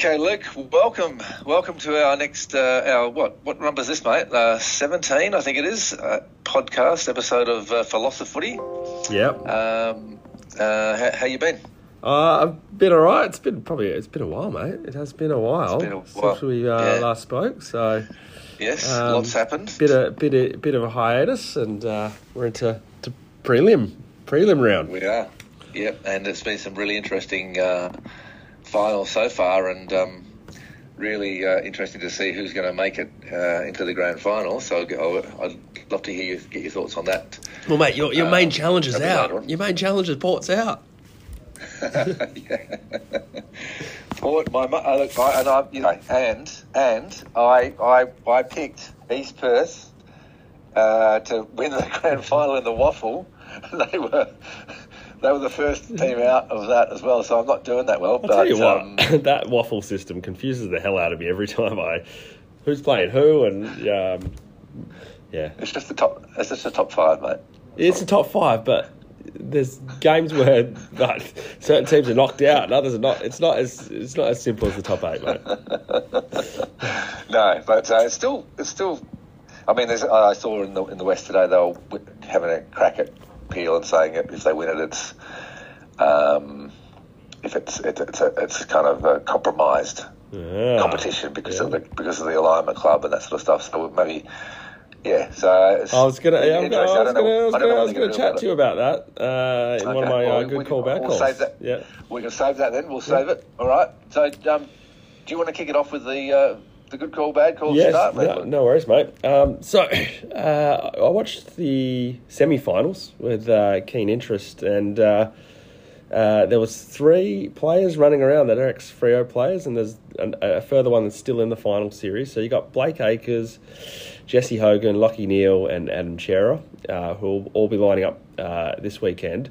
Okay, Luke, welcome, welcome to our next, uh, our what, what number is this, mate? Uh, Seventeen, I think it is. Uh, podcast episode of uh, Philosophy. Yep. Um, uh, how, how you been? Uh, I've been alright. It's been probably it's been a while, mate. It has been a while, been a while, since we uh, yeah. last spoke. So Yes, Um, lots happened. bit a bit a bit of a hiatus, and uh, we're into to prelim prelim round. We are. Yep, and it's been some really interesting uh, finals so far, and um, really uh, interesting to see who's going to make it uh, into the grand final. So I'll get- I'll- I'd love to hear you get your thoughts on that. Well, mate, your your Uh, main challenge is that'd be later out. Your main challenge is Port's out. yeah. Port, my uh, look, I, and I, you know, and and I I I picked East Perth uh, to win the grand final in the WAFL. They were they were the first team out of that as well, so I'm not doing that well. I'll but, tell you what, um, that WAFL system confuses the hell out of me every time I who's playing who, and um, yeah, it's just the top. It's just the top five, mate. It's a top five, but there's games where like, certain teams are knocked out and others are not. It's not as it's not as simple as the top eight, mate. No, but uh, it's still it's still. I mean, there's, I saw in the in the West today they were having a crack at Peel and saying it, if they win it, it's um, if it's it's it's, a, it's kind of a compromised Ah, competition because of the because of the alignment club and that sort of stuff. So maybe, yeah. So I was gonna, yeah, I was interesting. gonna, I was gonna, I was I don't know gonna, I was gonna chat to you about that uh, in one of my well, uh, good we- call we'll calls. save that. Yeah. We can save that then. We'll save it. All right. So, um, do you want to kick it off with the uh, the good call, bad call? to Yes, start, mate? no, no worries, mate. Um, so, uh, I watched the semi-finals with uh, keen interest, and uh, uh, there was three players running around that are ex-Freo players, and there's an, a further one that's still in the final series. So you got Blake Acres, Jesse Hogan, Lachie Neale, and Adam Cerra, uh, who will all be lining up uh, this weekend.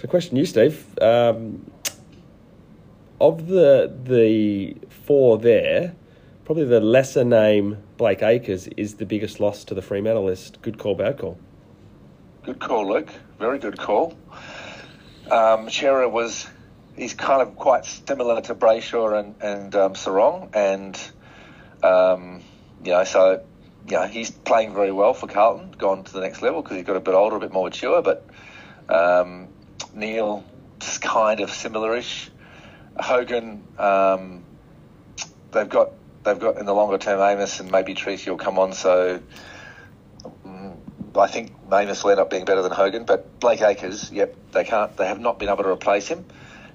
So, question you, Steve. Um, of the the four there, probably the lesser name Blake Acres is the biggest loss to the Fremantle list. Good call, bad call. Good call, Luke. Very good call. Um, Cerra was, he's kind of quite similar to Brayshaw and, and um, Serong, and, um, you know, so, you know, he's playing very well for Carlton, gone to the next level because he's got a bit older, a bit more mature, but um, Neale, just kind of similar-ish. Hogan, um, they've got they've got in the longer term Amiss and maybe Treacy will come on, so mm, I think Amiss will end up being better than Hogan, but Blake Acres, yep, they can't. They have not been able to replace him.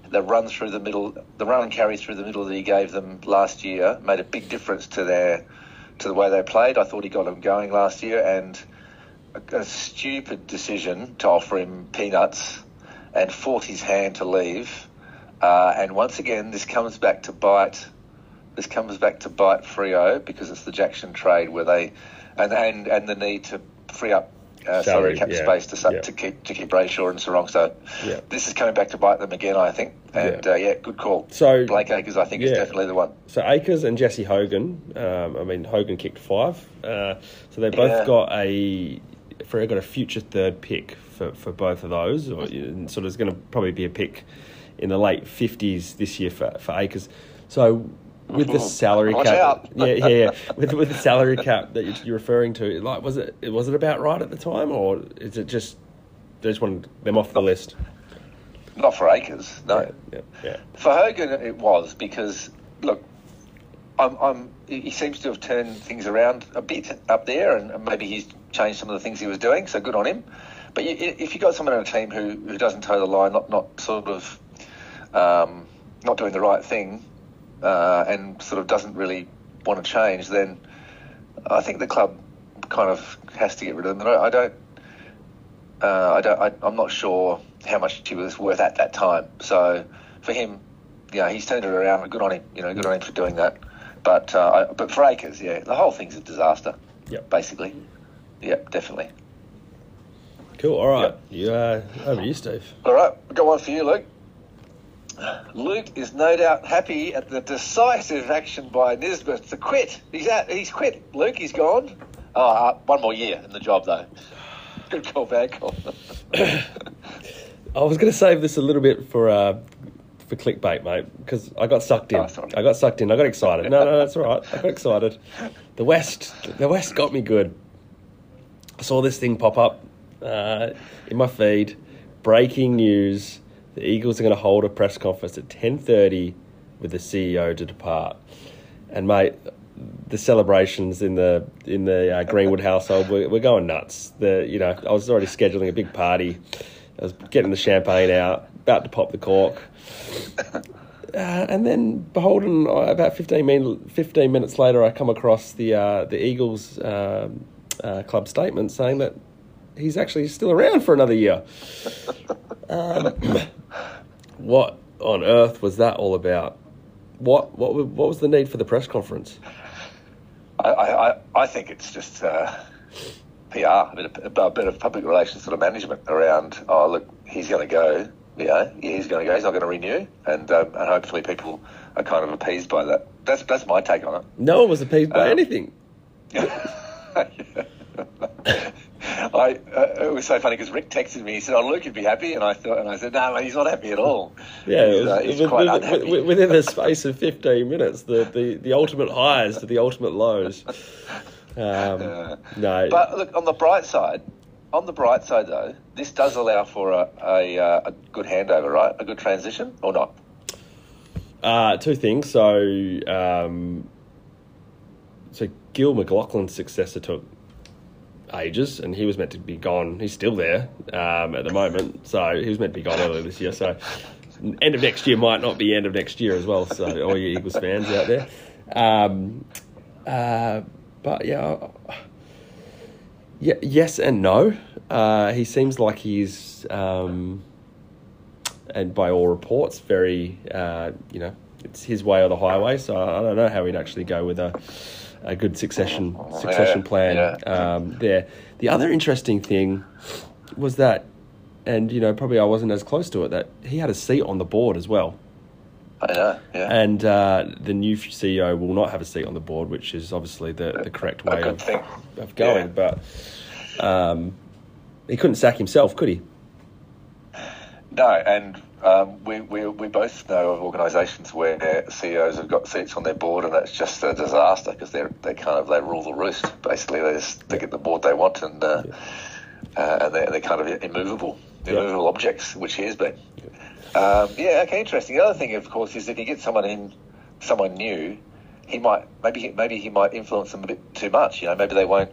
The run through the middle, the run and carry through the middle that he gave them last year made a big difference to their to the way they played. I thought he got them going last year, and a, a stupid decision to offer him peanuts and fought his hand to leave. Uh, and once again, this comes back to bite. This comes back to bite Freo because it's the Jackson trade where they, and and, and the need to free up uh, salary Salary, cap yeah, space to yeah. to keep to keep Brayshaw and Serong. So Yeah. this is coming back to bite them again, I think. And Yeah. uh, yeah, good call. So- Blake Acres, I think, is definitely the one. So Acres and Jesse Hogan. Um, I mean, Hogan kicked five, uh, so they both got a. Freo got a future third pick for, for both of those, or and of is going to probably be a pick in the late fifties this year for for Acres. So with the salary Watch cap, yeah, yeah, yeah, with with the salary cap that you're- referring to, like was it was it about right at the time, or is it just they just wanted them off the list? Not for Acres, no. Yeah, yeah, yeah. For Hogan, it was because look, I'm, I'm, he seems to have turned things around a bit up there, and maybe he's changed some of the things he was doing. So good on him. But you, if you got someone on a team who, who doesn't toe the line, not not sort of um, not doing the right thing, uh, and sort of doesn't really want to change, then I think the club kind of has to get rid of them. And I, don't. Uh, I don't. I, I'm not sure how much he was worth at that time. So for him, yeah, he's turned it around. Good on him. You know, good on him for doing that. But uh, I, but for Acres, yeah, the whole thing's a disaster. Yep. Basically. Yep, definitely. Cool. All right, you uh, over to you, Steve. All right, got one for you, Luke. Luke is no doubt happy at the decisive action by Nisbett to quit. He's out. He's quit. Luke, he's gone. Oh, uh, one more year in the job though. Good call, bad call. I was going to save this a little bit for uh, for clickbait, mate, because I got sucked in. Oh. I got sucked in. I got excited. No, no, that's all right. I got excited. The West, the West got me good. I saw this thing pop up uh, in my feed. Breaking news: The Eagles are going to hold a press conference at ten thirty with the CEO to depart. And mate, the celebrations in the in the uh, Greenwood household were, were going nuts. The you know I was already scheduling a big party. I was getting the champagne out, about to pop the cork. Uh, and then, beholden, uh, about 15, min- 15 minutes later, I come across the uh, the Eagles um, uh, club statement saying that he's actually still around for another year. Um, what on earth was that all about? What what what was the need for the press conference? I, I, I- think it's just uh, PR, a bit, of, a bit of public relations sort of management around. Oh, look, he's going to go. Yeah, yeah, he's going to go. He's not going to renew, and um, and hopefully people are kind of appeased by that. That's that's my take on it. No one was appeased by Um, anything. I uh, it was so funny because Rick texted me. He said, "Oh, Luke, you'd be happy," and I thought, and I said, "No, he's not happy at all. Yeah, he's, it was, uh, he's was quite within, unhappy." within the space of 15 minutes, the, the, the ultimate highs to the ultimate lows. Um, no, But look, on the bright side, on the bright side though, this does allow for a a, uh, a good handover, right? A good transition, or not? Uh, two things. So, um, so Gill McLachlan's successor took ages, and he was meant to be gone. He's still there um, at the moment, so he was meant to be gone earlier this year. So, end of next year might not be end of next year as well. So, all you Eagles fans out there. Um, uh, but yeah, yeah, yes and no. Uh, he seems like he's. Um, and by all reports, very uh, you know it's his way or the highway. So I don't know how he'd actually go with a a good succession succession Yeah, plan yeah. um, there. The other interesting thing was that, and you know probably I wasn't as close to it that he had a seat on the board as well. I know. Yeah. And uh, the new CEO will not have a seat on the board, which is obviously the, the correct way of, thing. of going. But um, he couldn't sack himself, could he? No, and um, we, we we both know of organisations where CEOs have got seats on their board, and that's just a disaster because they're they kind of they rule the roost. Basically, they just they get the board they want, and uh, uh, and they're, they're kind of immovable, Yeah. immovable objects, which he has been. Um, yeah, okay, interesting. The other thing, of course, is if you get someone in, someone new, he might maybe maybe he might influence them a bit too much. You know, maybe they won't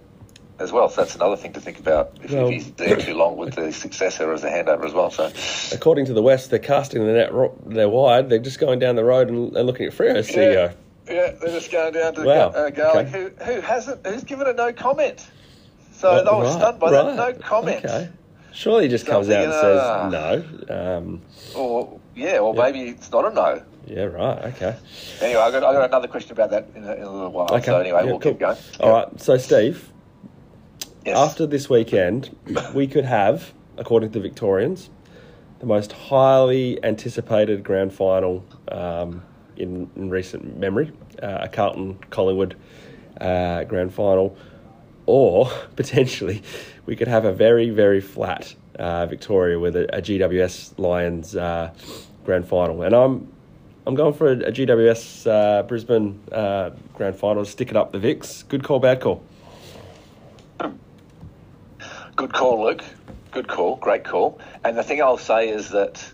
as well. So that's another thing to think about if, Well- if he's there too long with the successor as a handover as well. So. According to the West, they're casting the net they're wide. They're just going down the road and, and looking at Freo's CEO. Yeah, yeah, they're just going down to Wow, uh, Garlick, okay. who who hasn't who's given a no comment. So Oh, they were right, stunned by right, that. No comment. Okay. Surely he just So comes out and says no. Um, Or yeah, or Yeah. maybe it's not a no. yeah, right. Okay. Anyway, I got I got another question about that in a, in a little while. Okay. So anyway, Yeah, we'll cool. keep going. All right. So, Steve, Yes. after this weekend, we could have, according to the Victorians, the most highly anticipated grand final um, in, in recent memory, uh, a Carlton Collingwood uh, grand final, or potentially we could have a very, very flat uh, Victoria with a, a GWS Lions uh, grand final. And I'm I'm going for a, a GWS uh, Brisbane uh, grand final. Stick it up the Vicks. Good call, bad call. Good call, Luke. Good call. Great call. And the thing I'll say is that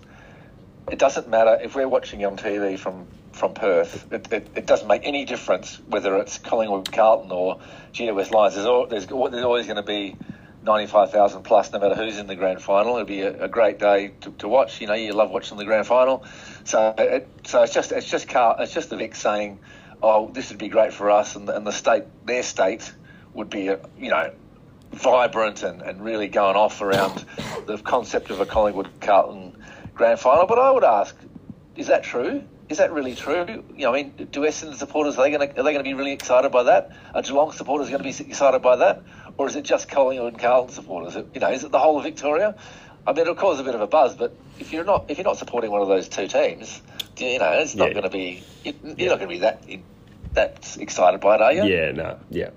it doesn't matter if we're watching on TV from from Perth. It, it, it doesn't make any difference whether it's Collingwood, Carlton, or GWS Lions. There's, al- there's, there's always going to be ninety five thousand plus, no matter who's in the grand final. It'll be a, a great day to, to watch. You know, you love watching the grand final. So, it, so it's just it's just Carl, it's just the Vic saying, "Oh, this would be great for us," and, and the state, their state, would be, uh, you know, vibrant and, and really going off around the concept of a Collingwood Carlton grand final. But I would ask, is that true? Is that really true? You know, I mean, do Essendon supporters are they going to are they going to be really excited by that? Are Geelong supporters going to be excited by that, or is it just Collingwood and Carlton supporters? You know, is it the whole of Victoria? I mean, it'll cause a bit of a buzz, but if you're not if you're not supporting one of those two teams, you know, it's not Yeah. going to be you're not going to be that that excited by it, are you? Yeah, no, yeah.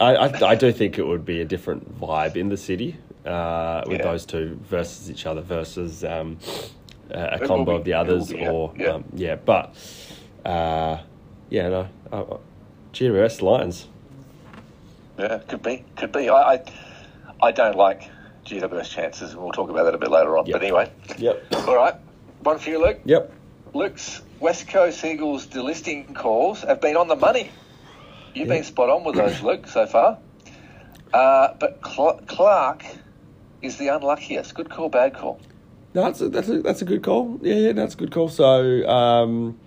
I, I, I do think it would be a different vibe in the city uh, with Yeah. those two versus each other versus um, a, a combo be- of the others, be, or yeah. Um, yeah. But uh, yeah, no. Uh, GWS Lions. Yeah, could be, could be. I, I, I don't like GWS chances, and we'll talk about that a bit later on. Yep. But anyway, Yep. all right, one for you, Luke. Yep. Luke's West Coast Eagles delisting calls have been on the money. You've Yeah. been spot on with those, Luke, so far. Uh, but Cl- Clark is the unluckiest. Good call, bad call. No, that's a, that's a, that's a good call. Yeah, yeah, that's a good call. So, um,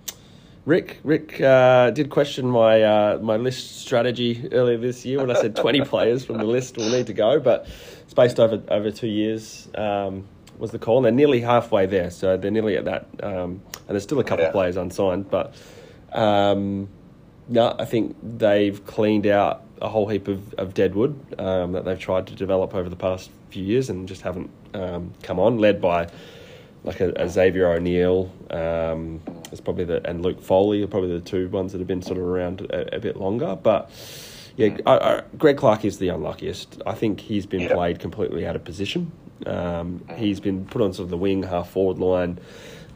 Rick Rick uh, did question my uh, my list strategy earlier this year when I said twenty players from the list will need to go, but it's based over over two years. Um, was the call, and they're nearly halfway there, so they're nearly at that. Um, and there's still a couple Yeah. of players unsigned, but um, no, I think they've cleaned out a whole heap of, of deadwood um, that they've tried to develop over the past few years and just haven't um, come on. Led by like a, a Xavier O'Neill, um, it's probably the and Luke Foley are probably the two ones that have been sort of around a, a bit longer. But yeah, I, I, Greg Clark is the unluckiest. I think he's been Yeah. played completely out of position. Um, he's been put on sort of the wing, half forward line,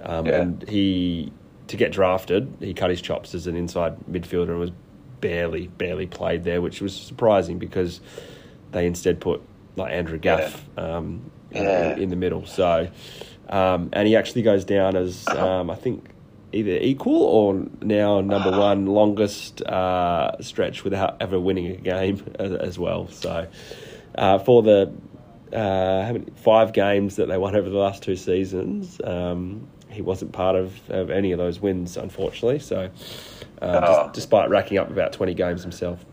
um, Yeah. and he to get drafted, he cut his chops as an inside midfielder and was barely, barely played there, which was surprising because they instead put like Andrew Gaff um, in- Yeah. in, in the middle. So, um, and he actually goes down as um, I think either equal or now number one longest uh, stretch without ever winning a game as, as well. So, uh, for the uh, how many five games that they won over the last two seasons. Um, he wasn't part of, of any of those wins, unfortunately. So, uh, Oh. des- despite racking up about twenty games himself,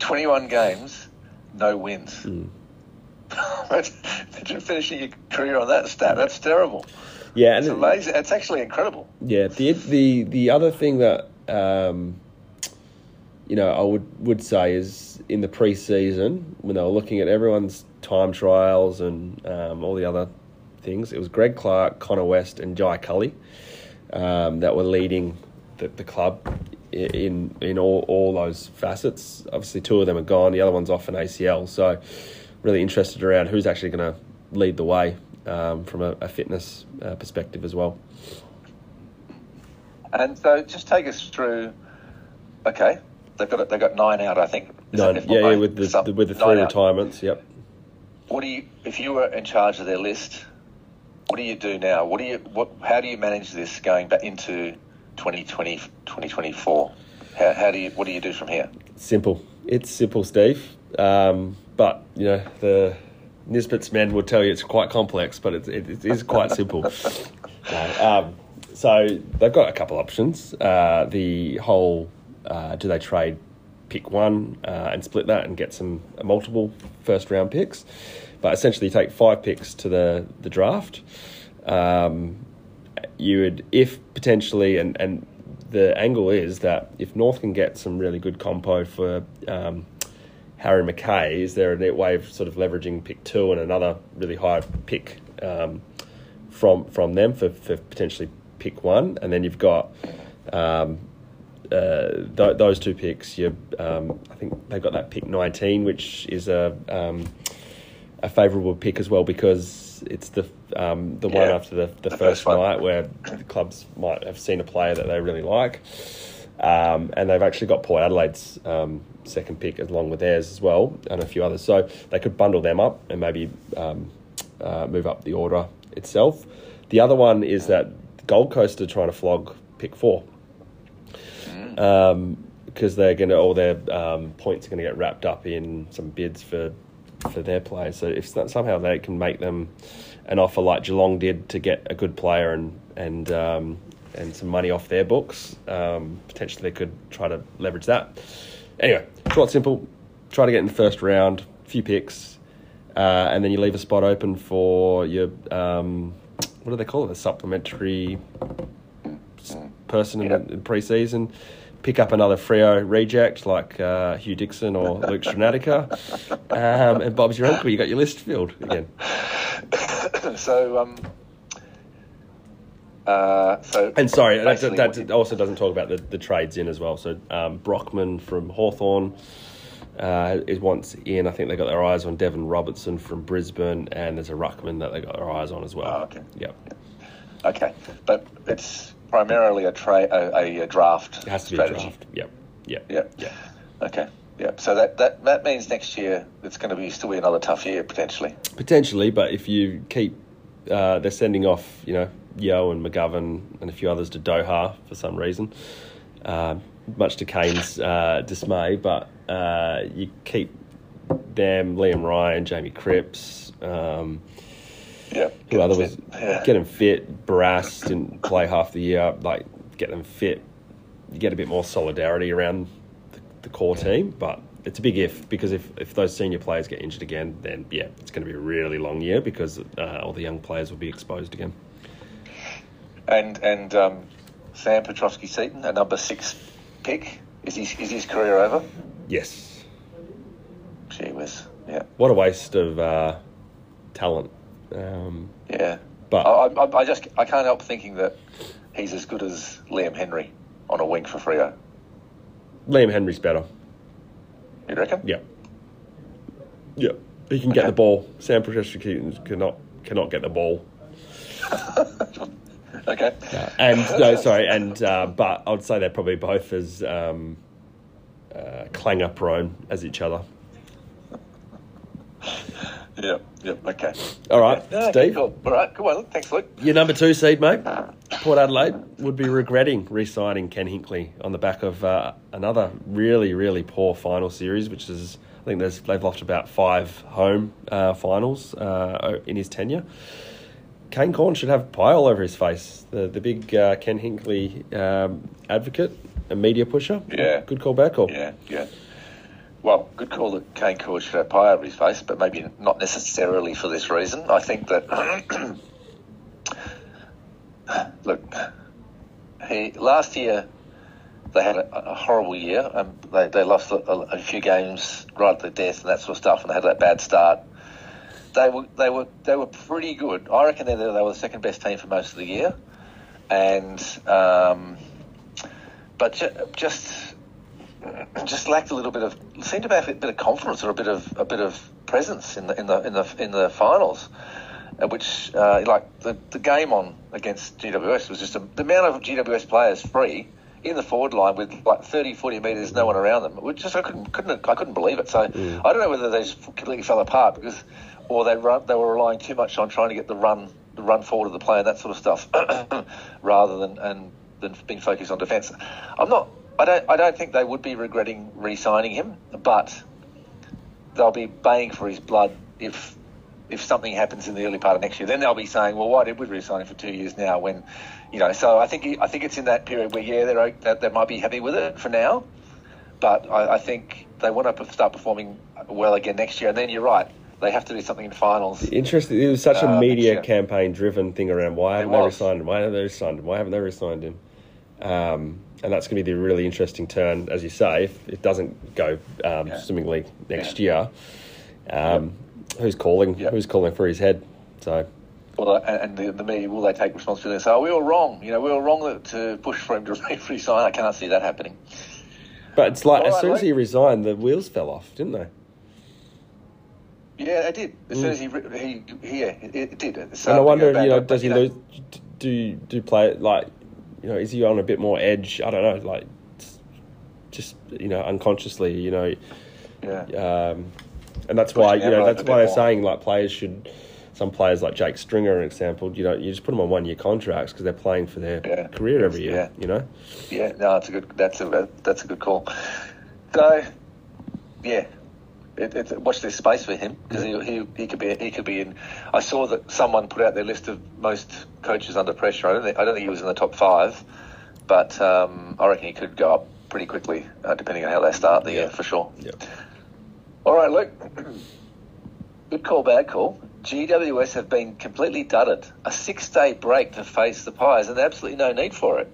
21 games, no wins. Hmm. Imagine finishing your career on that stat. That's terrible. yeah, It's amazing. It's actually incredible. yeah. The the the other thing that um, you know I would would say is in the pre-season when they were looking at everyone's time trials and um, all the other things, it was Greg Clark, Connor West, and Jai Culley um, that were leading the, the club in in all, all those facets. Obviously, two of them are gone. The other one's off an ACL. So, really interested around who's actually going to lead the way um, from a, a fitness uh, perspective as well. And so just take us through. Okay, they've got they got nine out, I think. Is No, yeah, yeah, with the, some- the with the nine three out. retirements. Yep. What do you, if you were in charge of their list? What do you do now? What do you, what, how do you manage this going back into 2020, 2024? How, how do you, what do you do from here? Simple. It's simple, Steve. Um, but you know the Nisbett's men will tell you it's quite complex, but it, it, it is quite simple. Um, so they've got a couple options. Uh, the whole uh, do they trade pick one uh, and split that and get some uh, multiple first round picks, but essentially take five picks to the the draft. Um, you would, if potentially, and, and the angle is that if North can get some really good compo for um, Harry McKay, is there a way of sort of leveraging pick two and another really high pick um, from from them for, for potentially pick one, and then you've got um, uh, th- those two picks. You, um, I think they got that pick nineteen, which is a um, a favourable pick as well because it's the um, the one after the, the, the first, first night where the clubs might have seen a player that they really like, um, and they've actually got Port Adelaide's um, second pick along with theirs as well, and a few others. So they could bundle them up and maybe um, uh, move up the order itself. The other one is that Gold Coast are trying to flog pick four. Because they're going to all their um, points are going to get wrapped up in some bids for for their players. So if somehow they can make them an offer like Geelong did to get a good player and and um, and some money off their books, um, potentially they could try to leverage that. Anyway, short, simple. Try to get in the first round, few picks, uh, and then you leave a spot open for your um, what do they call it? A supplementary person in, the, pre-season. Pick up another Freo reject like uh, Hugh Dixon or Luke Strnadica, um, and Bob's your uncle. You got your list filled again. so, um, uh, so And sorry, that, that, also doesn't talk about the, the trades in as well. So um, Brockman from Hawthorn uh, is once in. I think they got their eyes on Devon Robertson from Brisbane, and there's a Ruckman that they got their eyes on as well. Oh, okay. Yep. Okay, but it's primarily a tra- a, a draft. It has to be strategy. a draft. Yep. Yep. Yeah. Yeah. Okay. Yeah. So that, that that means next year it's going to be still be another tough year potentially. Potentially, but if you keep, uh, they're sending off, you know, Yeo and McGovern and a few others to Doha for some reason, uh, much to Kane's uh, dismay. But uh, you keep them, Liam Ryan, Jamie Cripps, um, Yeah. who other was Yeah. get them fit. Barrass didn't play half the year. Like get them fit. You get a bit more solidarity around the, the core team, but it's a big if because if, if those senior players get injured again, then yeah, it's going to be a really long year because uh, all the young players will be exposed again. And and um, Sam Petrevski-Seton, a number six pick, is his is his career over? Yes, Gee whiz. Yeah. what a waste of uh, talent. Um, Yeah. but I, I, I just I can't help thinking that he's as good as Liam Henry on a wing for Freo. Liam Henry's better. You reckon? Yeah, yeah, he can get the ball. Sam Petrevski cannot cannot get the ball. Okay. and no, sorry, and uh, but I would say they're probably both as um, uh, clanger prone as each other. Yeah. Yep. Okay. All right, Yeah, okay, Steve, Cool. All right. Come on. Thanks, Luke. your number two seed, mate. Port Adelaide would be regretting re-signing Ken Hinkley on the back of uh, another really, really poor final series, which is I think there's they've lost about five home uh, finals uh, in his tenure. Kane Cornes should have pie all over his face. The the big uh, Ken Hinkley um, advocate, a media pusher. Yeah. good call, bad call. Yeah. Yeah. Well, good call that Kane over his face, but maybe not necessarily for this reason. I think that look, he last year they had a, a horrible year. Um, they they lost a, a, a few games right at the death and that sort of stuff, and they had that bad start. They were they were they were pretty good. I reckon they they were the second best team for most of the year, and um, but ju- just just lacked a little bit of seemed to have a bit of confidence or a bit of a bit of presence in the in the in the in the finals, uh, which uh, like the the game on against GWS was just a, the amount of GWS players free in the forward line with like 30, 40 metres, no one around them. Which just I couldn't couldn't I couldn't believe it. So I don't know whether they just completely fell apart because or they run they were relying too much on trying to get the run the run forward of the play and that sort of stuff rather than and than being focused on defence. I'm not. I don't. I don't think they would be regretting re-signing him, but they'll be baying for his blood if if something happens in the early part of next year. Then they'll be saying, "Well, why did we re-sign him for two years now?" When you know. So I think I think it's in that period where yeah, they're that they might be happy with it for now, but I, I think they want to start performing well again next year. And then you're right. They have to do something in finals. Interesting. It was such a Uh, media campaign driven thing around why haven't they resigned him? Why haven't they resigned him? Why haven't they resigned him? Um, and that's going to be the really interesting turn, as you say, if it doesn't go um, Yeah. swimmingly next year. Um, Who's calling? Yeah. Who's calling for his head? So Well, and and the, the media will they take responsibility and say, "Oh, we were wrong. You know, we were wrong to push for him to resign." I can't see that happening. But it's like All as right, soon as he resigned, the wheels fell off, didn't they? Yeah, it did. As soon as he re- he, he yeah, it, it did. Mm. and I wonder, you know, does he lose? Do do play like, you know, is he on a bit more edge? I don't know, like, just you know, unconsciously, you know, Yeah. um, and that's why you know that's why they're more. saying like players should. Some players like Jake Stringer, an example, you know, you just put them on one year contracts because they're playing for their Yeah. career every year. Yeah. You know, Yeah, no, it's a good. That's a that's a good call. So, yeah, it, it, watch this space for him because he, he he could be he could be in. I saw that someone put out their list of most coaches under pressure. I don't think I don't think he was in the top five, but um, I reckon he could go up pretty quickly uh, depending on how they start the year for sure. yeah. All right, Luke. Good call, bad call. GWS have been completely dudded. A six-day break to face the Pies, and absolutely no need for it.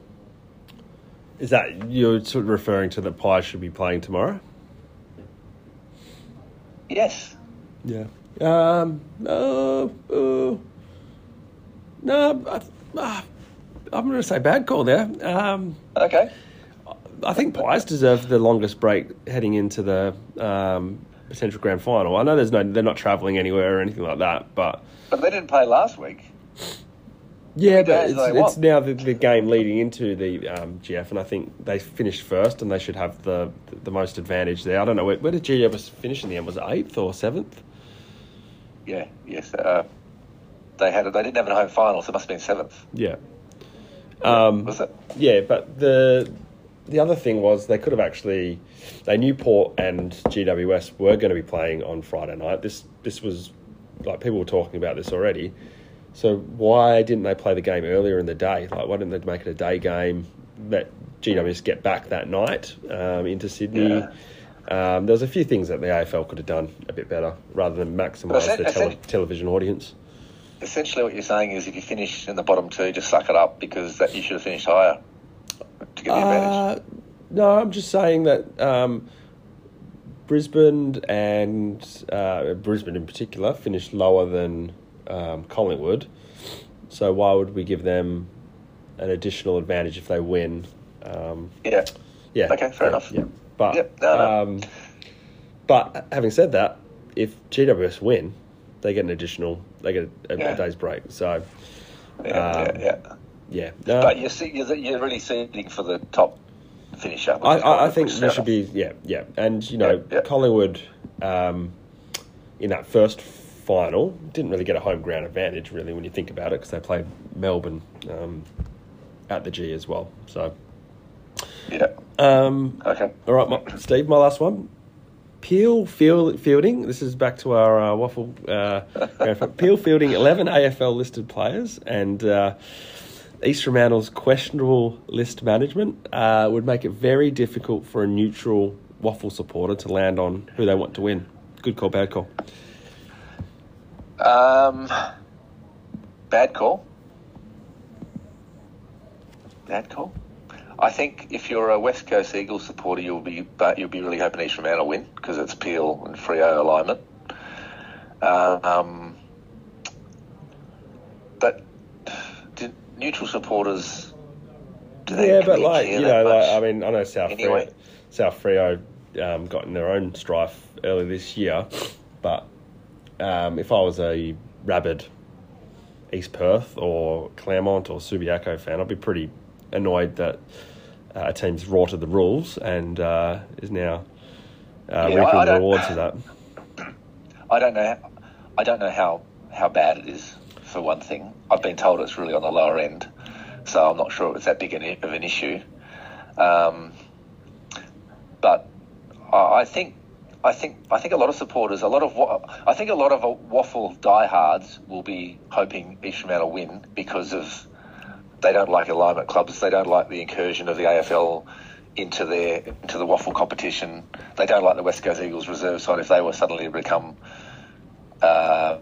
Is that you're sort of referring to that Pies should be playing tomorrow? Yes. Yeah. Um. Uh, uh, no, I, uh, I'm going to say bad call there. Um, Okay. I think Pies deserve the longest break heading into the um, potential grand final. I know there's no, they're not travelling anywhere or anything like that, but But they didn't play last week. Yeah, but it's, it's now the, the game leading into the um, GF, and I think they finished first, and they should have the the most advantage there. I don't know where, where did GF finish in the end? Was it eighth or seventh? Yeah, yes. Uh, they had. They didn't have a home final, so it must have been seventh. Yeah. Um, Was it? Yeah, but the the other thing was they could have actually they knew Port and GWS were going to be playing on Friday night. This this was like people were talking about this already. So why didn't they play the game earlier in the day? Like why didn't they make it a day game? Let GWS get back that night um, into Sydney. Um, there was a few things that the AFL could have done a bit better rather than maximise the tele- television audience. Essentially, what you're saying is, if you finish in the bottom two, just suck it up because that you should have finished higher to get the advantage. Uh, no, I'm just saying that um, Brisbane and uh, Brisbane in particular finished lower than um, Collingwood. So why would we give them an additional advantage if they win? Um, Yeah. yeah. Okay, fair yeah, enough. Yeah, but Yep, no, no. Um, but having said that, if GWS win, they get an additional. They get a, a, Yeah. day's break. So Yeah, um, yeah, yeah. yeah, no, But you're, see, you're, you're really seeding for the top finisher. I, I, I think there should be yeah yeah and you know. Collingwood um, in that first final didn't really get a home ground advantage really when you think about it because they played Melbourne um, at the G as well so Yeah. um, Okay. all right my, Steve my last one Peel field, Fielding this is back to our uh, WAFL uh. Peel Fielding 11 AFL listed players and uh, East Fremantle's questionable list management uh, would make it very difficult for a neutral WAFL supporter to land on who they want to win. Good call, bad call. Um, bad call. Bad call. I think if you're a West Coast Eagles supporter, you'll be but you'll be really hoping East Fremantle win because it's Peel and Freo alignment. Uh, um, but neutral supporters? Do they Yeah, but like you know, like? I mean, I know South Anyway. Freo, South Freo um, got in their own strife earlier this year, but um, if I was a rabid East Perth or Claremont or Subiaco fan, I'd be pretty annoyed that uh, a team's rorted the rules and uh, is now uh, Yeah, reaping I- I the rewards of that. I don't know. I don't know how how bad it is. For one thing, I've been told it's really on the lower end, so I'm not sure it's that big of an issue. Um, but I I think. I think I think a lot of supporters, a lot of I think a lot of uh, WAFL diehards will be hoping East Fremantle win because of they don't like alignment clubs, they don't like the incursion of the AFL into their into the WAFL competition. They don't like the West Coast Eagles reserve side if they were suddenly to become um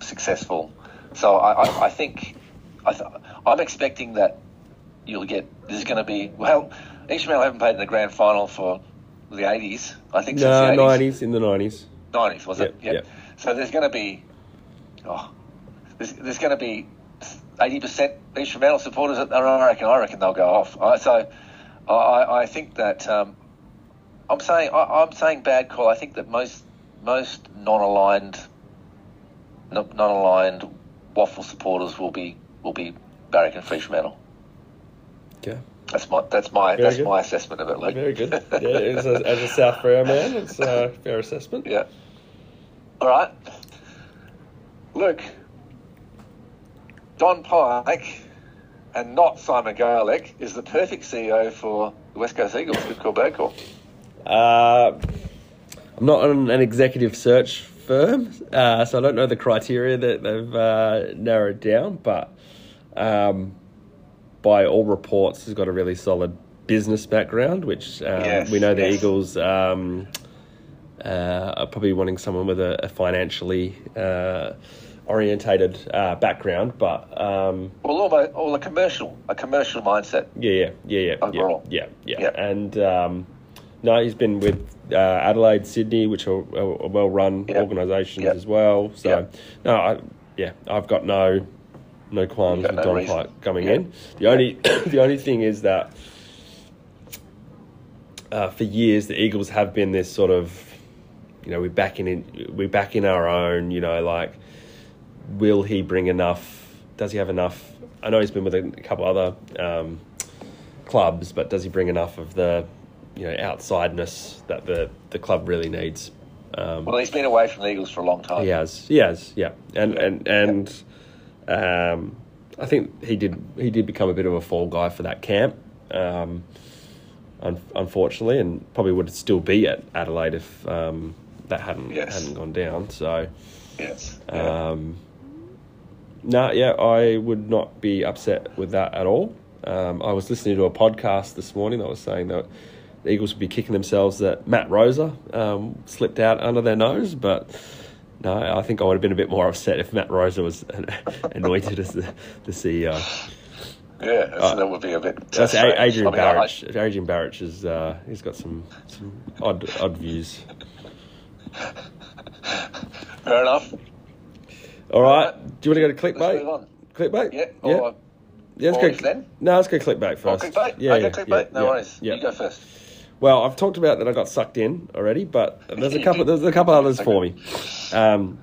successful. So I, I, I think I I'm expecting that you'll get there's going to be well Fremantle haven't played in the grand final for the 80s. I think No, since the 80s. nineties in the nineties. 90s, was it? Yep, yep. So there's going to be, oh, there's, there's going to be 80% East Fremantle supporters. That, are, I reckon, I reckon they'll go off. I, so I, I think that um, I'm saying I, I'm saying bad call. I think that most most non-aligned non- non-aligned WAFL supporters will be will be for East Fremantle. Okay, That's my that's my Very that's good. my assessment of it. Luke. very good. Yeah, as a, as a South Freo man, it's a fair assessment. Yeah. All right. Luke, Don Pike and not Simon Garlick is the perfect CEO for the West Coast Eagles. Good call, bad call. Uh, I'm not on an executive search firm, uh, so I don't know the criteria that they've uh, narrowed down. But um, by all reports, he's got a really solid business background, which um, Yes, we know the yes. Eagles um, uh, are probably wanting someone with a, a financially uh, orientated uh, background. But um, Well, almost all a commercial, a commercial mindset. yeah, yeah, yeah, yeah, Overall. yeah, yeah, Yeah. yeah. And um, no, he's been with uh, Adelaide, Sydney, which are, are well-run Yeah. organisations as well. So no, I, yeah, I've got no no qualms with no Don reason. Pike coming Yeah. in. The only the only thing is that uh, for years the Eagles have been this sort of you know we're back in we're back in our own. You know, like will he bring enough does he have enough? I know he's been with a couple other um, clubs, but does he bring enough of the you know outsideness that the the club really needs? Um, Well, he's been away from the Eagles for a long time. he has, he has, yeah, and and and um, I think he did he did become a bit of a fall guy for that camp, um, un- unfortunately, and probably would still be at Adelaide if um, that hadn't Yes. hadn't gone down. So. Yes. Yeah. Um, no, yeah, I would not be upset with that at all. Um, I was listening to a podcast this morning that was saying that the Eagles would be kicking themselves that Matt Rosa um, slipped out under their nose, but no, I think I would have been a bit more upset if Matt Rosa was anointed as the, the CEO. yeah, that's, that would be a bit. uh, That's strange. Adrian I mean, I- Barrett. Adrian Barich is uh, he's got some some odd odd views. Fair enough. All right, do you want to go to clickbait? Clickbait? Yeah. yeah. Or, Yeah, let's go. then? No, let's go clickbait or first. clickbait. Yeah, okay, yeah, clickbait. yeah, no yeah, worries. Yeah. You go first. Well, I've talked about that I got sucked in already, but there's a couple. There's a couple others for me. Um,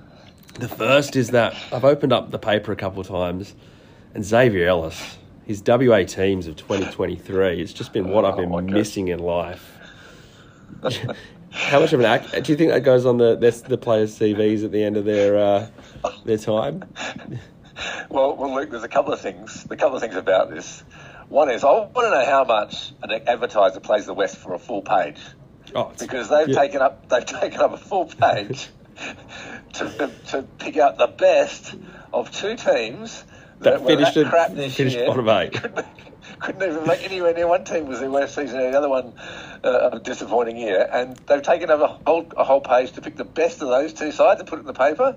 the first is that I've opened up the paper a couple of times, and Xavier Ellis, his WA teams of 2023. It's just been what I've Oh, been God. missing in life. How much of an act do you think that goes on the the players' CVs at the end of their uh, their time? Well, well, Luke, there's a couple of things. A couple of things about this. One is I want to know how much an advertiser plays the West for a full page Oh, because they've yeah. taken up they've taken up a full page to, to pick out the best of two teams That were finished that crap this finished year. bottom eight. Couldn't, couldn't even make anywhere near one team was their worst season, and the other one uh, a disappointing year. And they've taken up a whole a whole page to pick the best of those two sides and put it in the paper.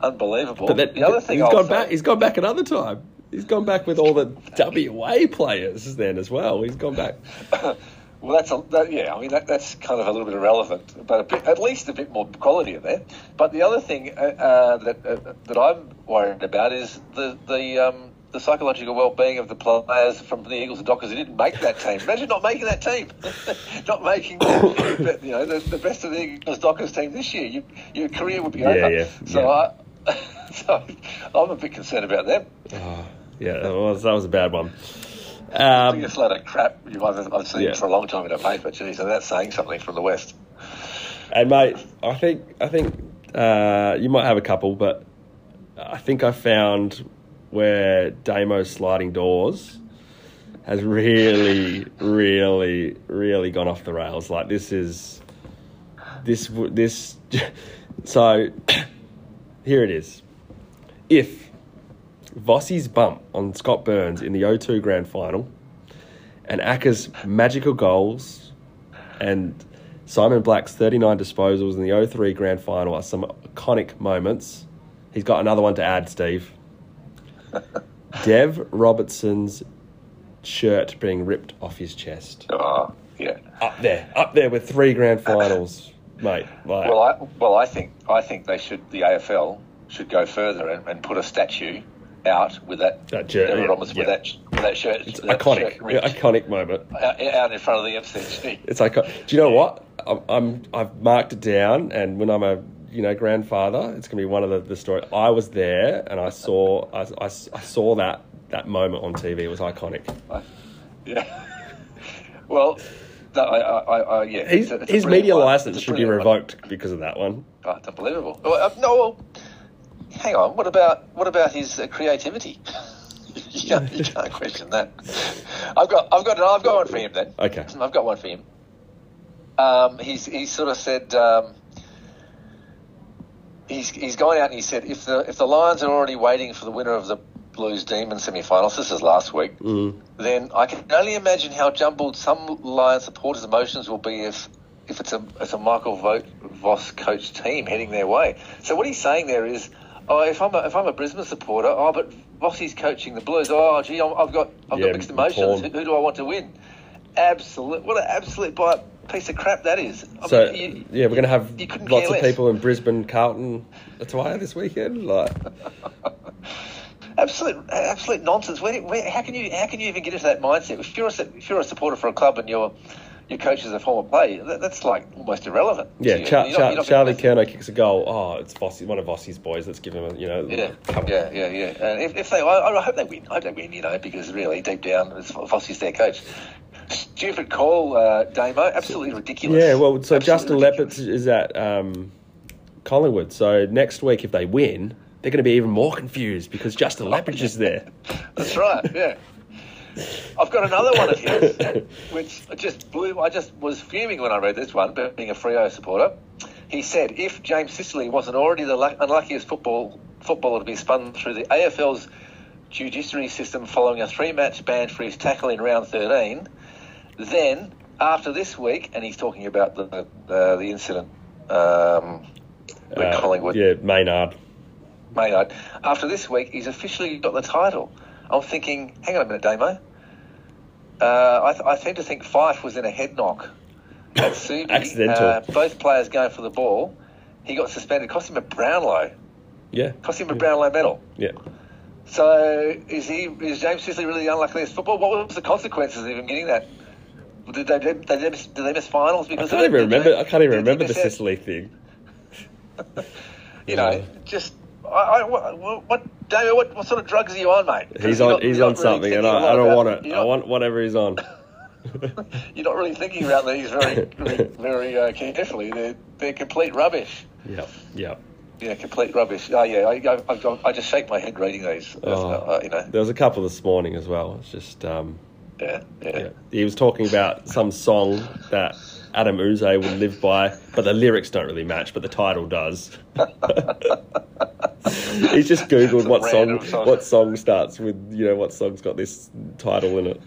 Unbelievable. But that, the other thing he's I'll gone say- back. He's gone back another time. He's gone back with all the WA players then as well. He's gone back. Well, that's a, that, yeah. I mean, that, that's kind of a little bit irrelevant, but a bit, at least a bit more quality in there. But the other thing uh, uh, that uh, that I'm worried about is the the um, the psychological well-being of the players from the Eagles and Dockers who didn't make that team. Imagine not making that team, not making the, you know the, the best of the Eagles Dockers team this year. You, your career would be Yeah, over. yeah, so yeah. I, so I'm a bit concerned about them. Oh, yeah, that was, that was a bad one. Um, biggest load of crap you've I've, I've seen Yeah. for a long time in a paper. Geez, and that's saying something from the West. and mate, I think I think uh, you might have a couple, but I think I found where Damo's sliding doors has really, really, really gone off the rails. Like this is this this. So here it is. If Vossi's bump on Scott Burns in the O2 Grand Final, and Acker's magical goals, and Simon Black's 39 disposals in the 03 Grand Final are some iconic moments. He's got another one to add, Steve. Dev Robertson's shirt being ripped off his chest. Oh, yeah. Up there, up there with three grand finals, mate. Like, Well, I well, I think I think they should the AFL should go further and, and put a statue out with that That shirt, yeah, Roberts with yeah. that with that shirt. it's that iconic, shirt yeah, iconic moment. out, out in front of the MCG. It's like, do you know what? I'm, I'm I've marked it down, and when I'm a you know grandfather, it's gonna be one of the, the story. I was there, and I saw I, I, I saw that that moment on TV. It was iconic. Yeah. well, no, I, I, I, I yeah. His, it's a- it's his media license should be brilliant one. revoked because of that one. Oh, it's unbelievable. Well, uh, no, well, hang on. What about what about his uh, creativity? you, can't, you can't question that. I've got I've got I've got one for him then. Okay. I've got one for him. Um, he's he sort of said um, he's he's gone out and he said if the if the Lions are already waiting for the winner of the Blues Demon semi-finals, this is last week, then I can only imagine how jumbled some Lions supporters' emotions will be if if it's a it's a Michael Voss coach team heading their way. So what he's saying there is, oh, if I'm a, if I'm a Brisbane supporter, oh, but Vossi's coaching the Blues. Oh, gee, I'm, I've got I've Yeah, got mixed emotions. Who, who do I want to win? Absolute, what an absolute piece of crap that is. I So mean, you- yeah, we're gonna have lots of people in Brisbane, Carlton, attire this weekend. Like, absolute absolute nonsense. Where, where, how can you how can you even get into that mindset? If you're a, if you're a supporter for a club and you're your coach is a former player, that, that's like almost irrelevant. Yeah, Char- you're not- Char- you're not Charlie Curnow kicks a goal. Oh, it's Vossi, one of Vossi's boys. Let's give him a, you know, Yeah, yeah, yeah, yeah. And if, if they, I, I hope they win. I hope they win. You know, because really deep down, it's Vossi's their coach. Stupid call, uh, Damo. Absolutely ridiculous. Yeah, well, so Absolutely Justin ridiculous. Leppitsch is at um, Collingwood. So next week, if they win, they're going to be even more confused because Justin Leppitsch is there. That's right. Yeah. I've got another one of his, which just blew. I just was fuming when I read this one, but being a Freo supporter. He said, if James Sicily wasn't already the unluckiest football footballer to be spun through the AFL's judiciary system following a three-match ban for his tackle in round 13, then after this week, and he's talking about the uh, the incident um, with Uh, Collingwood, Yeah, Maynard. Maynard. After this week, he's officially got the title. I'm thinking, hang on a minute, Damo. Uh, I, th- I tend to think Fyfe was in a head knock at Subi. Accidental. Uh, both players going for the ball. He got suspended. Cost him a Brownlow. Yeah. Cost him a Brownlow medal. Yeah. So is he? Is James Sicily really unlucky unluckiest football? What was the consequences of him getting that? Did they, did they, miss, did they miss finals I because can't of even remember. they- I can't even remember the? Sicily thing. You know, just I, I, what, what, Daniel, what, what sort of drugs are you on, mate? He's on. not- he's on not really something, and I, I don't want it. you're I want whatever he's on. You're not really thinking about these very, very, very uh, carefully. They're, they're complete rubbish. yeah. Yeah. Yeah, complete rubbish. Oh yeah, I, I, I, I just shake my head reading these. Oh. Uh, you know, There was a couple this morning as well. It's just. Um, yeah, yeah. Yeah. He was talking about some song that Adam Yze would live by, but the lyrics don't really match, but the title does. He's just googled what song, song. what song starts with you know what song's got this title in it.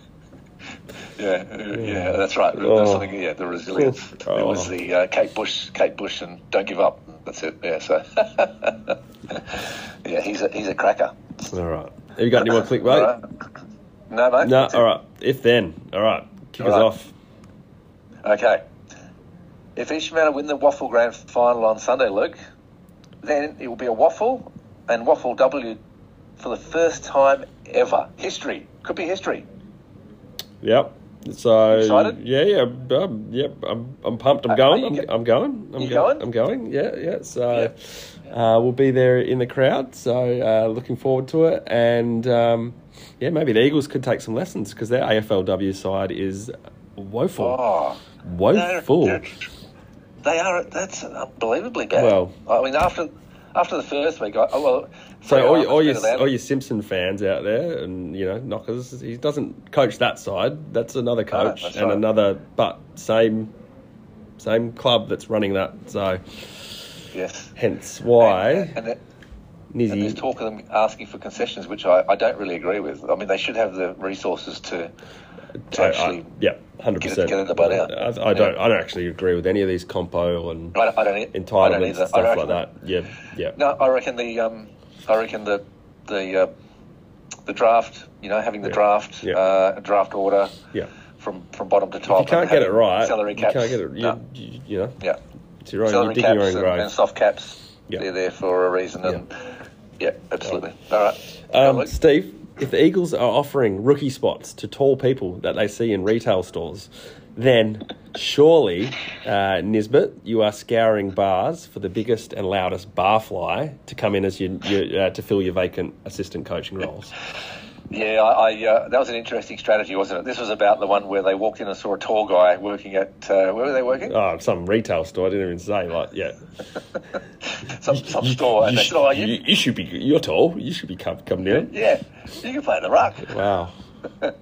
Yeah, uh, yeah, that's right. Oh. Something, yeah, the resilience. It Oh. was the uh, Kate Bush, Kate Bush, and don't give up. That's it. Yeah, so yeah, he's a he's a cracker. All right, have you got any more clickbait? right. No, mate. No. All right. If then, all right, kick us All right. off. Okay. If Ishmael win the WAFL Grand Final on Sunday, Luke, then it will be a WAFL and WAFLW for the first time ever. History. Could be history. Yep. So Excited? yeah, yeah, um, yep. I'm, I'm pumped. I'm Uh, going. I'm, go- I'm going. I'm go- going? I'm going. Yeah, yeah. So Uh, we'll be there in the crowd. So uh, looking forward to it. And um, yeah, maybe the Eagles could take some lessons because their AFLW side is woeful. Oh, woeful. They are. That's unbelievably bad. Well- I mean, after after the first week, I, well, So all, your, all, your, all your Simpson fans out there, and you know knockers, he doesn't coach that side. That's another ah, coach that's and right. another, but same same club that's running that. So yes. hence why And, and, and there's talk of them asking for concessions, which I, I don't really agree with. I mean, they should have the resources to to I- I- actually. yeah, hundred percent. get it the butt out. I, I don't. I don't actually agree with any of these compo and I, don't- I don't. don't entitlements either. and I stuff like reckon- that. Yeah, yeah. No, I reckon the um, I reckon the the uh, the draft. You know, having the Yeah. draft Yeah. uh, draft order Yeah. from from bottom to If top. you can't get it right, salary you caps. can't get it. You, No. you, you know, Yeah, it's your own. salary You're digging your caps own and, and soft caps. Yeah. They're there for a reason. And yeah, absolutely. All right. Um, Steve, if the Eagles are offering rookie spots to tall people that they see in retail stores, then surely, uh, Nisbett, you are scouring bars for the biggest and loudest barfly to come in as you, you uh, to fill your vacant assistant coaching roles. Yeah, I, I uh, that was an interesting strategy, wasn't it? This was about the one where they walked in and saw a tall guy working at uh, where were they working? Oh, some retail store. I didn't even say like, yeah. Some some store, and You, they said, "Oh, you, you, should be. You're tall. You should be come come down. yeah, you can play the ruck." Wow. Great.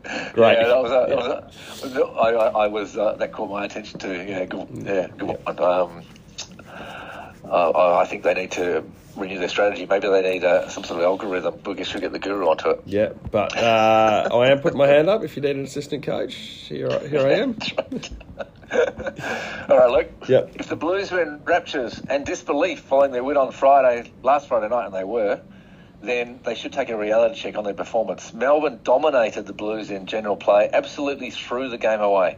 Yeah, that was a, that was a, I, I, I was uh, that caught my attention too. Yeah, good, yeah, good one. Um, uh, I think they need to renew their strategy. Maybe they need uh, some sort of algorithm. We guess we get the guru onto it. Yeah, but uh, I am putting my hand up. If you need an assistant coach, here, I- here I am. All right, Luke. Yep. If the Blues were in raptures and disbelief following their win on Friday, last Friday night, and they were, then they should take a reality check on their performance. Melbourne dominated the Blues in general play, absolutely threw the game away.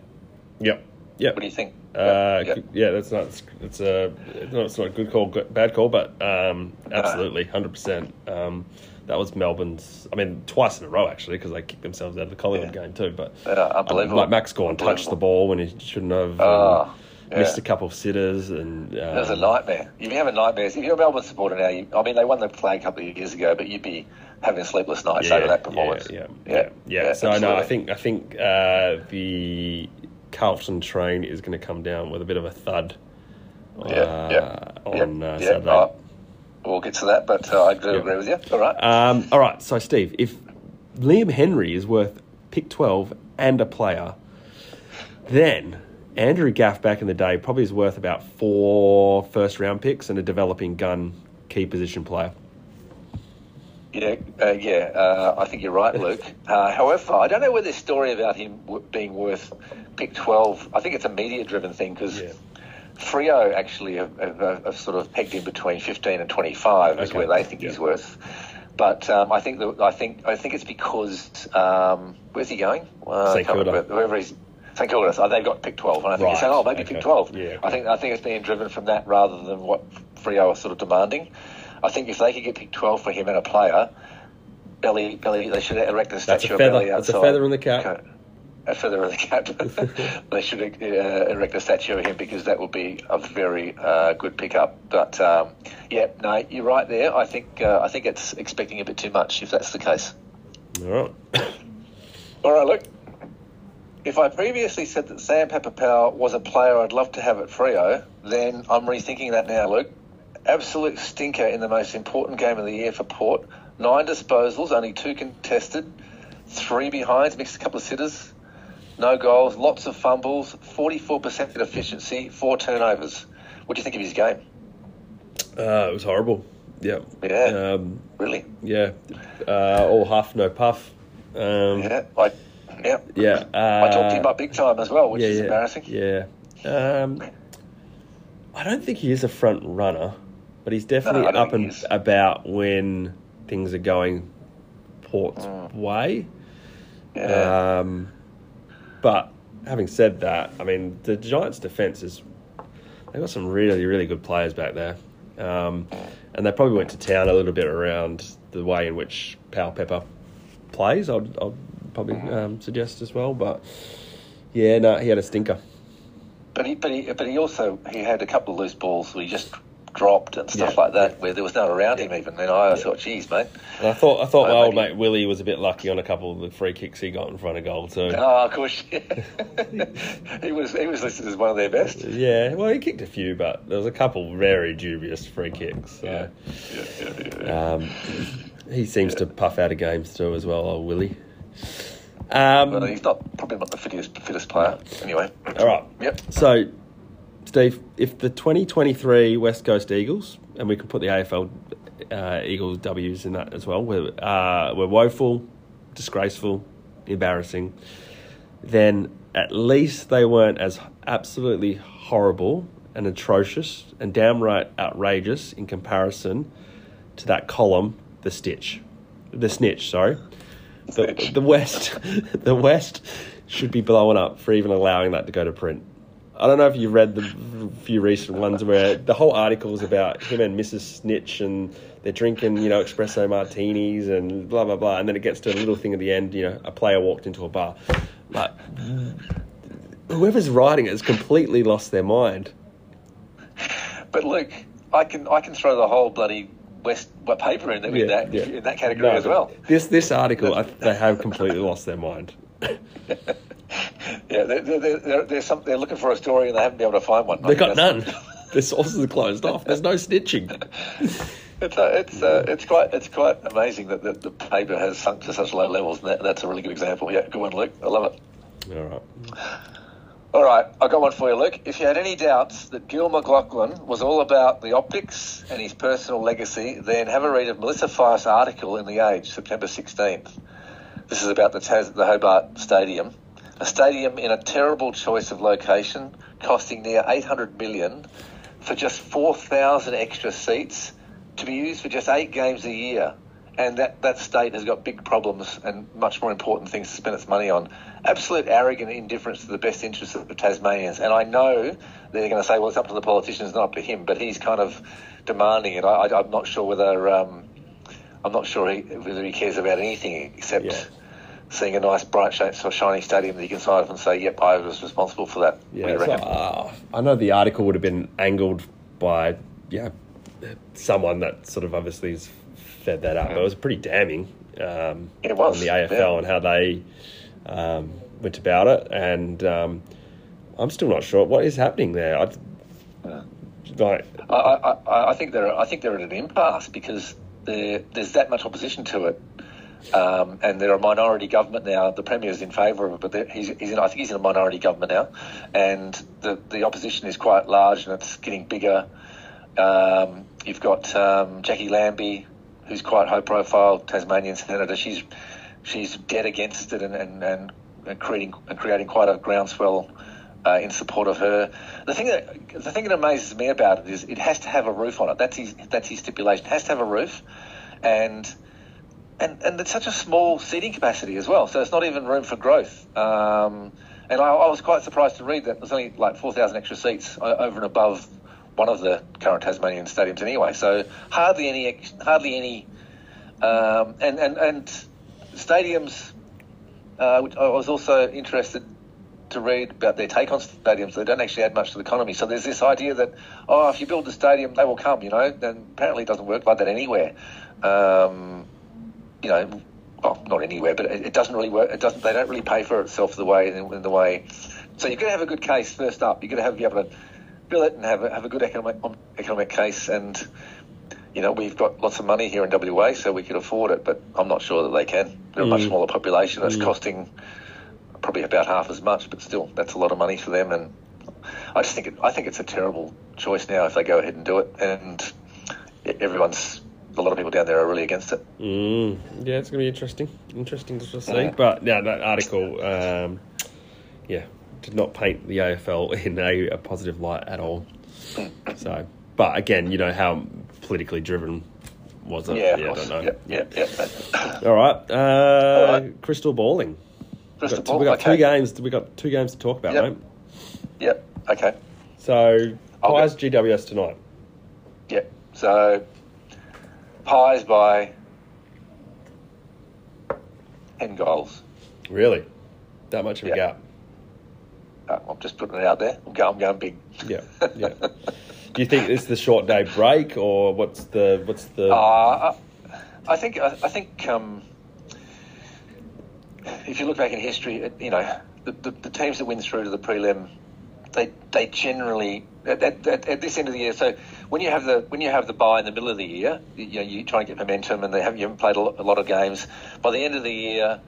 Yep. Yep. What do you think? Uh, Yeah. yeah, that's not. It's a. It's not, it's not a good call, bad call, but um, absolutely, hundred percent. Um, that was Melbourne's. I mean, twice in a row actually, because they kicked themselves out of the Collingwood Yeah. game too. But Yeah, unbelievable. like Max Gawn touched the ball when he shouldn't have. Oh, and yeah. Missed a couple of sitters, and It was a um, nightmare. You'd be having nightmares. If you're a Melbourne supporter now, you, I mean, they won the flag a couple of years ago, but you'd be having a sleepless nights over that performance. Yeah, yeah, yeah. yeah. So no, I think I think uh, the Carlton train is going to come down with a bit of a thud. Yeah, uh, yeah, on yeah, uh, yeah. Saturday. Oh, we'll get to that, but uh, I do Yeah. agree with you. All right. Um, all right, so Steve, if Liam Henry is worth pick 12 and a player, then Andrew Gaff back in the day probably is worth about four first round picks and a developing gun key position player. Yeah, uh, yeah. Uh, I think you're right, Luke. Uh, however, I don't know whether this story about him w- being worth pick 12. I think it's a media-driven thing because Yeah. Freo actually have, have, have sort of pegged him between 15 and 25 is where they think he's worth. But um, I think that, I think I think it's because um, where's he going? Uh, St Kilda. he's St Kilda. Oh, they've got pick 12, and I think he's Right. saying, oh, maybe Okay. pick 12. Yeah. I think I think it's being driven from that rather than what Freo are sort of demanding. I think if they could get pick 12 for him and a player, Belly, Belly, they should erect a That's statue a of Belly feather. That's a feather in the cap. A feather in the cap. they should uh, erect a statue of him because that would be a very uh, good pickup. But um, yeah, no, you're right there. I think uh, I think it's expecting a bit too much if that's the case. All right. All right, look. If I previously said that Sam Pepperpow was a player I'd love to have at Freo, then I'm rethinking that now, Luke. Absolute stinker in the most important game of the year for Port. Nine disposals, only two contested, three behinds, mixed a couple of sitters, no goals, lots of fumbles, 44% efficiency, four turnovers. What do you think of his game? Uh, it was horrible. Yeah. Yeah. Um, Really? yeah. Uh, all huff, no puff. Um, Yeah. I, yeah. yeah. Uh, I talked to him up big time as well, which yeah, is yeah, embarrassing. Yeah. Um, I don't think he is a front runner, but he's definitely I don't up and about when things are going Port's way. Mm. Yeah. Um, but having said that, I mean the Giants' defense is they've got some really really good players back there, um, and they probably went to town a little bit around the way in which Powell Pepper plays. I'd, I'd probably um, suggest as well, but yeah, no, he had a stinker. But he, but he, but he also he had a couple of loose balls where he just dropped and stuff Yeah. like that, where there was no one around him even. And I thought, geez, mate. And I thought I thought my old mate Willie was a bit lucky on a couple of the free kicks he got in front of goal too. Oh, of course, yeah. he was he was listed as one of their best. Yeah, well, he kicked a few, but there was a couple very dubious free kicks. So. Yeah, yeah, yeah, yeah. Um, he seems to puff out of games too as well, old Willie. Um, But he's not probably not the fittest fittest player anyway. all right. Yep. So, Steve, if the 2023 West Coast Eagles, and we can put the AFL uh, Eagles W's in that as well, were, uh, were woeful, disgraceful, embarrassing, then at least they weren't as absolutely horrible and atrocious and downright outrageous in comparison to that column, the Stitch, the Snitch. Sorry, the, the West, the West should be blowing up for even allowing that to go to print. I don't know if you read the few recent ones where the whole article was about him and Mrs. Snitch and they're drinking, you know, espresso martinis and blah blah blah, and then it gets to a little thing at the end, you know, a player walked into a bar. Like whoever's writing it has completely lost their mind. But Luke, I can I can throw the whole bloody West what paper in, in that in that category No, as well. This this article, I, they have completely lost their mind. Yeah, they're, they're, they're, they're, some, they're looking for a story and they haven't been able to find one. They think got none. the sources are closed off. There's no snitching. It's uh, it's uh, it's quite it's quite amazing that the, the paper has sunk to such low levels, and that, that's a really good example. Yeah, good one, Luke. I love it. All right. All right, I got one for you, Luke. If you had any doubts that Gill McLachlan was all about the optics and his personal legacy, then have a read of Melissa Fyfe's article in The Age, September 16th. This is about the, Tas- the Hobart Stadium, a stadium in a terrible choice of location, costing near 800 million for just 4,000 extra seats to be used for just eight games a year. And that, that state has got big problems and much more important things to spend its money on. Absolute arrogant indifference to the best interests of the Tasmanians. And I know they're going to say, well, it's up to the politicians, not up to him, but he's kind of demanding it. I, I'm not sure whether. Um, I'm not sure he, whether he cares about anything except Yeah. Seeing a nice, bright, sh- so shiny stadium that you can sign off and say, "Yep, I was responsible for that." Yeah, uh, I know the article would have been angled by yeah someone that sort of obviously has fed that up. But it was pretty damning. Um, It was, on the AFL yeah. and how they um, went about it, and um, I'm still not sure what is happening there. I, like, I, I, I- I think they're I think they're at an impasse because there's that much opposition to it, um, and they're a minority government now. The premier's in favour of it, but he's, he's in, I think he's in a minority government now, and the the opposition is quite large and it's getting bigger. Um, you've got um, Jacqui Lambie, who's quite high profile, Tasmanian senator. She's she's dead against it and and, and, and creating and creating quite a groundswell uh, in support of her. The thing that the thing that amazes me about it is it has to have a roof on it. That's his that's his stipulation. It has to have a roof, and and and it's such a small seating capacity as well. So it's not even room for growth. Um, and I, I was quite surprised to read that there's only like four thousand extra seats over and above one of the current Tasmanian stadiums anyway. So hardly any hardly any um, and and and stadiums. Uh, which I was also interested to read about their take on stadiums. They don't actually add much to the economy. So there's this idea that oh, if you build a stadium, they will come. You know, and apparently it doesn't work like that anywhere. Um, you know, well, not anywhere, but it, it doesn't really work. It doesn't. They don't really pay for itself the way in, the way. So you've got to have a good case first up. You've got to have be able to bill it and have a, have a good economic economic case. And you know, we've got lots of money here in WA, so we could afford it. But I'm not sure that they can. They're a much Mm. smaller population. It's costing probably about half as much, but still, that's a lot of money for them. And I just think it, I think it's a terrible choice now if they go ahead and do it. And everyone's a lot of people down there are really against it. mm, yeah, it's going to be interesting. Interesting to see. Yeah. But yeah, that article, um, yeah, did not paint the AFL in a, a positive light at all. So, but again, you know how politically driven was it? Yeah, of I don't know. Yep, yep, yep. All right. Uh, right. Crystal balling. Crystal Got- ball. we got okay. two games. We got two games to talk about, Yep. mate. Yep. Okay. So I'll Pies GWS tonight. Yep. So pies by ten goals. Really, that much of a gap. Uh, I'm just putting it out there. I'm going, I'm going big. Yeah, yeah. Do you think it's the short day break, or what's the what's the? Uh, I- think I, I think um, if you look back in history, you know the, the, the teams that win through to the prelim, they they generally at, at, at, at this end of the year. So when you have the when you have the bye in the middle of the year, you, you know you try and get momentum, and they have you haven't played a lot, a lot of games. By the end of the year,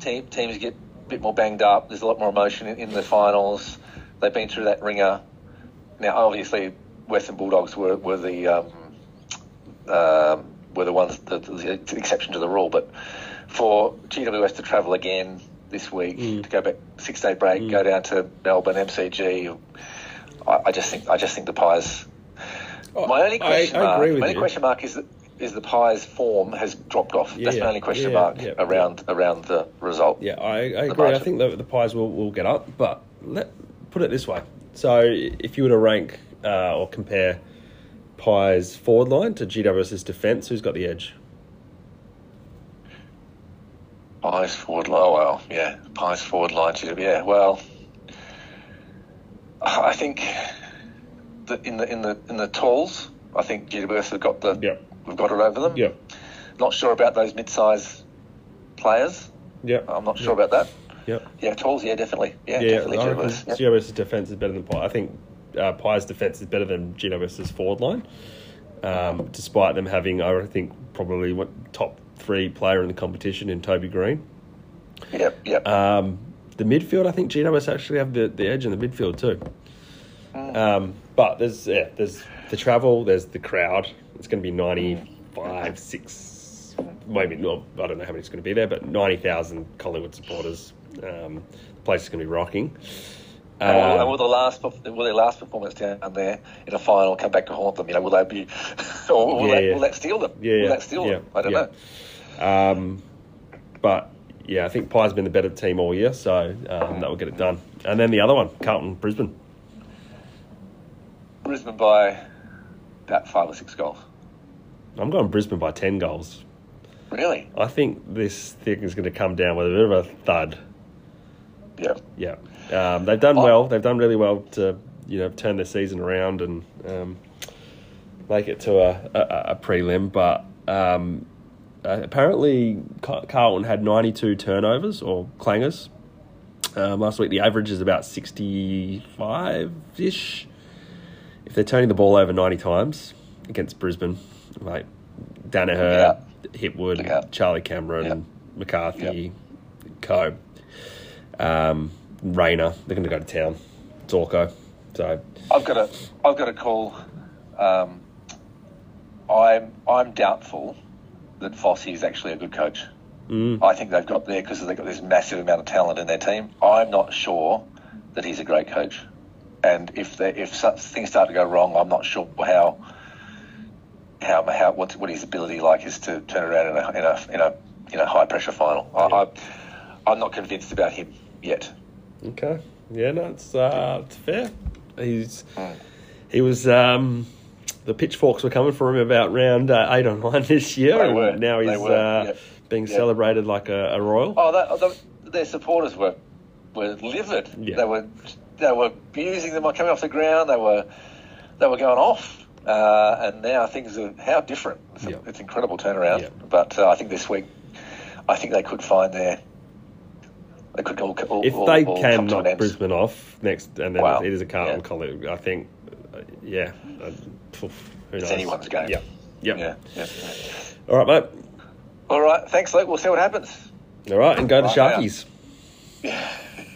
team, teams get a bit more banged up. There's a lot more emotion in, in the finals. They've been through that ringer. Now, obviously, Western Bulldogs were were the um, um, were the ones the, the exception to the rule. But for GWS to travel again this week Mm. to go back six day break, go down to Melbourne MCG, I, I just think I just think the Pies. My only question I mark. agree with my only question mark is that. Is the Pies' form has dropped off? Yeah, That's my only question Yeah, mark yeah, around around the result. Yeah, I, I agree. I think the, the Pies will, will get up, but let put it this way. So if you were to rank uh, or compare Pies forward line to GWS's defence, who's got the edge? Pies forward line. Oh well, yeah. Pies forward line. Yeah. Well, I think that in the in the in the talls, I think GWS have got the Yep. we've got it over them. Yeah. Not sure about those mid-size players. Yeah. I'm not sure about that. Yep. Yeah, talls. Yeah, definitely. Yeah, Yeah, definitely GWS. Yeah. GWS's defence is better than Pie. I think uh, Pie's defence is better than GWS's forward line, um, despite them having, I think, probably what top three player in the competition in Toby Greene. Yep. Yep. Um, the midfield, I think GWS actually have the, the edge in the midfield too. Um, but there's yeah, there's the travel, there's the crowd. It's going to be ninety five, six, maybe not. I don't know how many it's going to be there, but ninety thousand Collingwood supporters. Um, the place is going to be rocking. And will, Um, and will the last will their last performance down there in a final come back to haunt them? You know, will they be, or will, Yeah, that, yeah. will that steel them? Yeah, will that steel yeah, them? I don't yeah. know. Um, but yeah, I think Pye's been the better team all year, so um, that will get it done. And then the other one, Carlton, Brisbane. Brisbane by about five or six goals. I'm going Brisbane by ten goals. Really? I think this thing is going to come down with a bit of a thud. Yeah. Yeah, um, they've done I- well. They've done really well to you know turn their season around and um, make it to a, a, a prelim. But um, uh, apparently, Carlton had ninety two turnovers or clangers um, last week. The average is about sixty five ish. If they're turning the ball over ninety times against Brisbane, like Daniher, Hipwood, Charlie Cameron, Yep. McCarthy, Co um, Rayner. They're going to go to town. Zorko. So I've got a, I've got a call. Um, I'm, I'm doubtful that Vossi is actually a good coach. mm, I think they've got there because they've got this massive amount of talent in their team. I'm not sure that he's a great coach, and if they, if things start to go wrong, I'm not sure how how how what, what his ability like is to turn around in a in a in a, in a high pressure final. I, I, I'm not convinced about him yet. okay, yeah, no, it's uh, it's fair. He's Mm. he was um, the pitchforks were coming for him about round uh, eight or nine this year, They and were, now they he's were, uh, yeah. being Yeah. celebrated like a, a royal. Oh, that, the, their supporters were were livid. Yeah. They were they were abusing them by coming off the ground. They were they were going off. Uh, and now things are how different. It's, a- it's incredible turnaround. Yeah. But uh, I think this week, I think they could find their. They could all, all if all, they all can knock. Brisbane off next, and then Wow. it is a Carlton Yeah. colleague, I think, uh, yeah, uh, who It's knows? anyone's game. Yeah, yeah. Yeah, yeah. All right, mate. All right. Thanks, Luke. We'll see what happens. All right, and go to Right. Sharkies. Yeah.